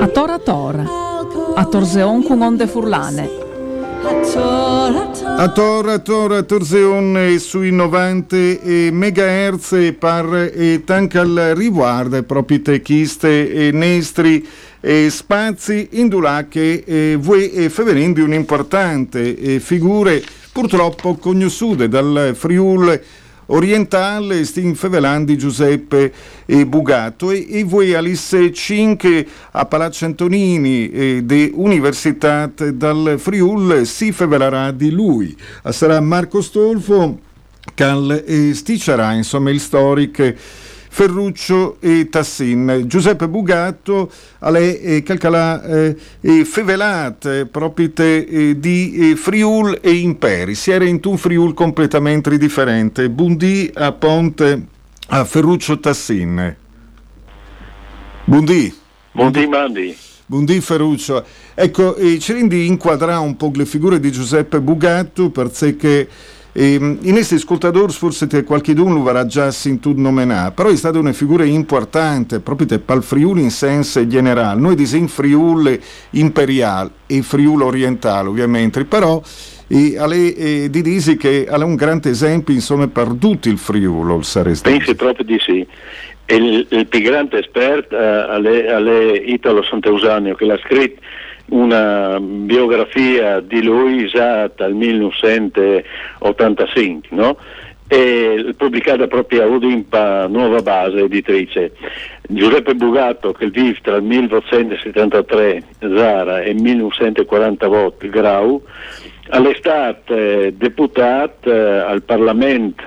A tora tora, a Torseon con onde furlane. A Tora, Tora, Torseon sui 90 MHz par e tankal riguarda proprio techiste e nestri e spazi indulà che eh, voi eh, feverendi un'importante eh, figure purtroppo conosciute dal Friul orientale stin fevelandi Giuseppe Bugato e, e voi Alice 5 a Palazzo Antonini e de Università dal Friul si fevelerà di lui. Sarà Marco Stolfo cal e sticerà insomma il storico Ferruccio e Tassin. Giuseppe Bugatto, alle eh, calcalà eh, fevelate proprio eh, di eh, Friul e Imperi. Si era in un Friul completamente differente. Buondì a Ponte a Ferruccio Tassin. Buondì. Buondì Mandi. Buondì Ferruccio. Ecco, eh, ci rendi inquadrare un po' le figure di Giuseppe Bugatto perché e, ehm, in questi ascoltatori forse qualche d'uno lo avrà già sentito nominare, però è stata una figura importante proprio per il Friuli in senso generale. Noi diciamo Friuli imperiale e Friuli orientale ovviamente, però e alle, e di Disi che ha un grande esempio insomma per tutti il Friuli il. Pensi proprio di sì il, il più grande esperto uh, alle, alle Italo Sant'Eusanio che l'ha scritto una biografia di lui già dal 1985, no? pubblicata proprio a Udimpa Nuova Base editrice. Giuseppe Bugatto che vive tra il 1973 Zara e il 1948 Grau, all'estate deputato eh, al Parlamento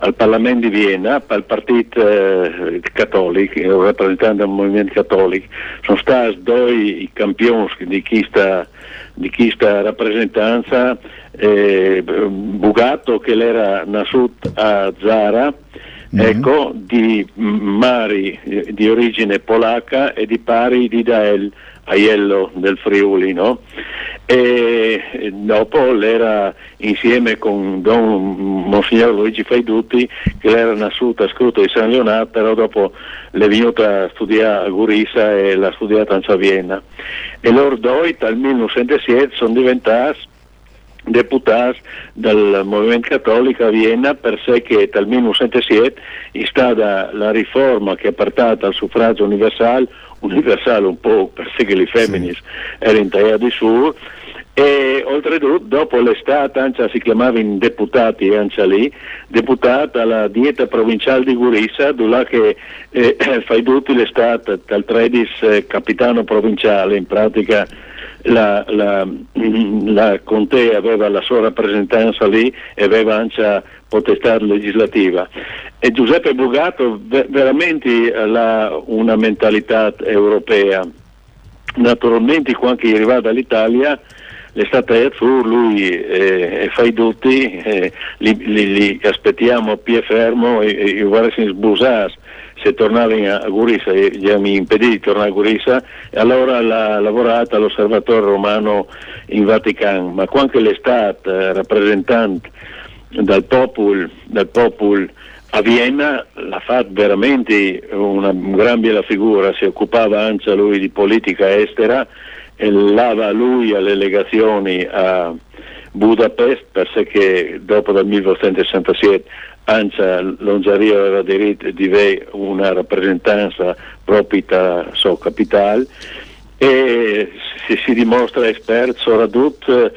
al Parlamento di Vienna, al Partito eh, Cattolico, rappresentante del movimento cattolico, sono stati due i campioni di questa, di questa rappresentanza, eh, Bugato che era nato a Zara, mm-hmm. ecco, di Mari di origine polacca e di Pari di Dael, Aiello del Friuli, no? e dopo l'era insieme con Don Monsignor Luigi Faiduti che era nasciuta a Scruto di San Leonardo però dopo è venuta a studiare a Gurisa e l'ha studiata a Vienna e loro due dal 1907 sono diventati deputati del movimento cattolico a Vienna per sé che dal 1907 è stata la riforma che ha portato al suffragio universale universale un po' per sé che le femmine sì. erano in terra di su e oltretutto dopo l'estate Ancia si chiamava in deputati Ancia lì, deputata alla dieta provinciale di Gurissa, dove che eh, fai tutti l'estate dal 13 eh, capitano provinciale, in pratica la, la, la, Contea aveva la sua rappresentanza lì e aveva anche potestà legislativa. E Giuseppe Bugato veramente ha una mentalità europea. Naturalmente quando arriva dall'Italia l'estate è fu, lui eh, e fai tutti, eh, li, li, li, aspettiamo più fermo e, e guarda se sbusas se tornavi a Gurissa, gli mi impedì di tornare a Gurissa, e allora l'ha lavorato all'osservatorio romano in Vaticano, ma quando l'estate eh, rappresentante dal popolo, dal popolo a Vienna l'ha fatto veramente una gran bella figura, si occupava anche lui di politica estera e lava lui alle legazioni a Budapest perché dopo dal 1967 Ancia l'Ongaria aveva diritto di avere una rappresentanza proprio da sua capitale e si, dimostra esperto soprattutto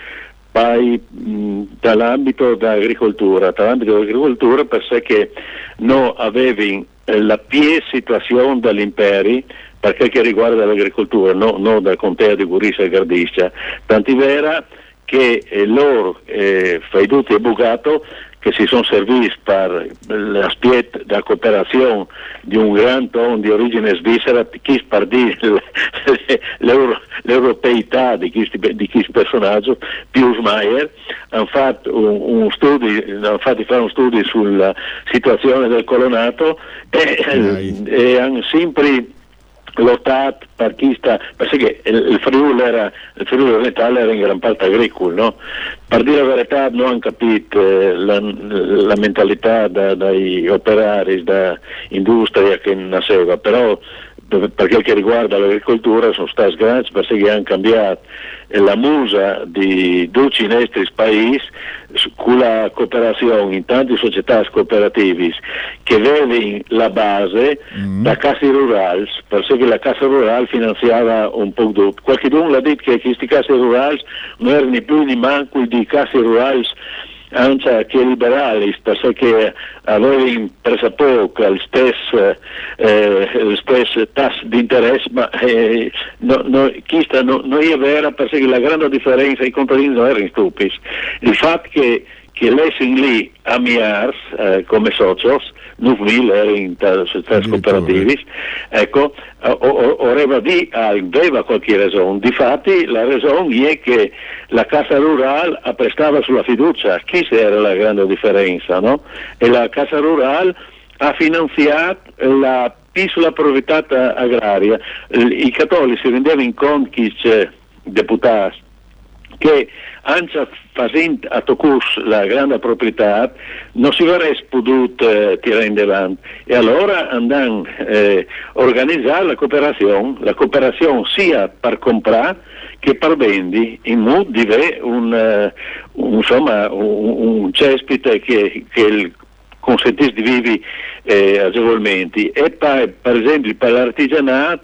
poi dall'ambito dell'agricoltura, dall'ambito dell'agricoltura perché non avevi la pie situazione dell'imperi perché che riguarda l'agricoltura, non no dal contea di Gurissa e Gardiscia, tanti vera che eh, loro, eh, Faiduti e Bugato, che si sono serviti per l'aspetto della cooperazione di un gran tono di origine svizzera, chi per dire l'euro, l'europeità di questo, di questo personaggio, Pius Mayer, hanno fatto un, un studio, hanno fatto fare un studio sulla situazione del colonato e, e hanno sempre lottato per chi sta, perché il Friuli era, il Friuli Orientale era in gran parte agricolo, no? Per dire la verità non hanno capito eh, la, la, mentalità da, dai operari, da industria che nasceva, però per quel che riguarda l'agricoltura sono stati grandi perché hanno cambiato la musa di 12 nostri paesi con la cooperazione in tante società cooperative che vedono la base mm. da case rurali perché la casa rurale finanziava un po' tutto qualcuno ha detto che queste case rurali non erano più di manco di case rurali anche che liberali, perché avevano preso poco il stesso, eh, stesso tasso di interesse, ma eh, no, no, questa no, non è vera perché la grande differenza, i contadini non erano stupidi. Il fatto che, che lessero lì a Miars eh, come socios, Nufvil era in società cooperative, ecco, aveva, di, aveva qualche ragione. Difatti la ragione è che la Casa Rural prestava sulla fiducia, questa era la grande differenza, no? E la Casa Rural ha finanziato la piccola proprietà agraria. I cattolici rendevano in conto che deputati che anche facendo a Tocus la grande proprietà non si sarebbe potuto eh, tirare in avanti e allora andando a eh, organizzare la cooperazione, la cooperazione sia per comprare che per vendere in modo di avere un, uh, insomma, un, un cespite che, che consentisse di vivere eh, agevolmente e per, per esempio per l'artigianato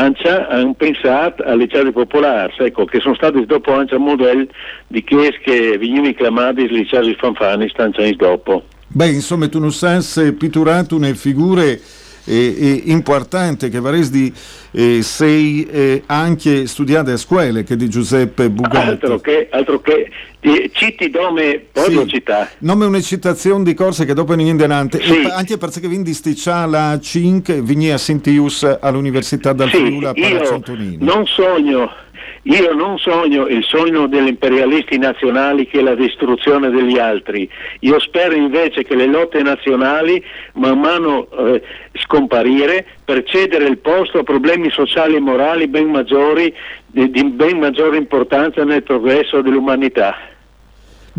hanno pensato alle licei popolari, ecco, che sono stati dopo un modello di che venivano chiamati le licei fanfani, stanno dopo. Beh, insomma, tu non sai se pitturato une figure eh, importante che varesti eh, sei eh, anche studiate a scuole che di Giuseppe Bugatti. Altro che, altro che citi nome, poi sì, città. Nome una citazione di corse che dopo niente denante, sì. anche perché vindi sticcia la 5, vigni a Sintius all'Università del sì, Friuli a Paracentonini. Non sogno io non sogno il sogno degli imperialisti nazionali che è la distruzione degli altri. Io spero invece che le lotte nazionali man mano eh, scomparire per cedere il posto a problemi sociali e morali ben maggiori, di, di ben maggiore importanza nel progresso dell'umanità.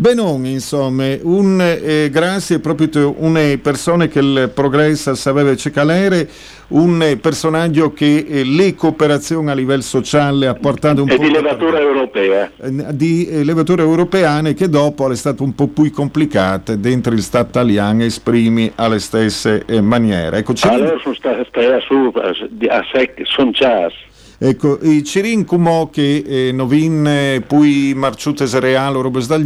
Benon, insomma, un eh, grazie proprio una persona che il progresso sapeva cecalere, un personaggio che eh, le cooperazioni a livello sociale ha portato un e po' di levatura per... europea. Eh, di eh, levature europeane che dopo è stato un po' più complicate dentro il Stato italiano esprimi alle stesse eh, maniere. Ecco, allora sono state a, a, a, sono Ecco, i Cirin che eh, novin eh, poi marciutes reale o robes dal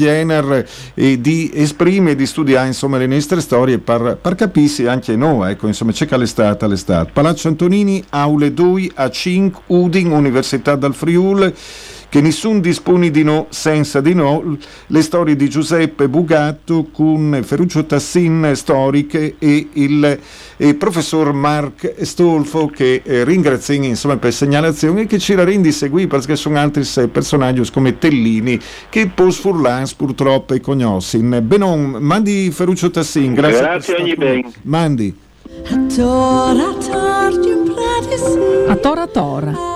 e di esprime e di studiare insomma le nostre storie per, per capirsi anche noi, ecco, insomma c'è che l'estate, l'estate. Palazzo Antonini, Aule 2 a 5, Udin, Università dal Friul che nessun dispone di no senza di no, le storie di Giuseppe Bugatto con Ferruccio Tassin storiche e il e professor Mark Stolfo che eh, ringraziamo insomma per segnalazioni e che ci rendi seguì perché sono altri personaggi come Tellini che pos furlans purtroppo e cognossin. Benon, mandi Ferruccio Tassin, grazie. Grazie ogni ben. Mandi. A tora a tora,